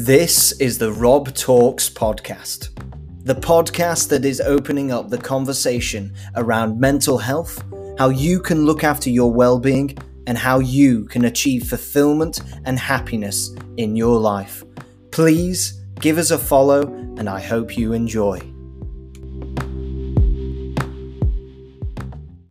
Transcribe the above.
This is the Rob Talks podcast, the podcast that is opening up the conversation around mental health, how you can look after your well being, and how you can achieve fulfillment and happiness in your life. Please give us a follow, and I hope you enjoy.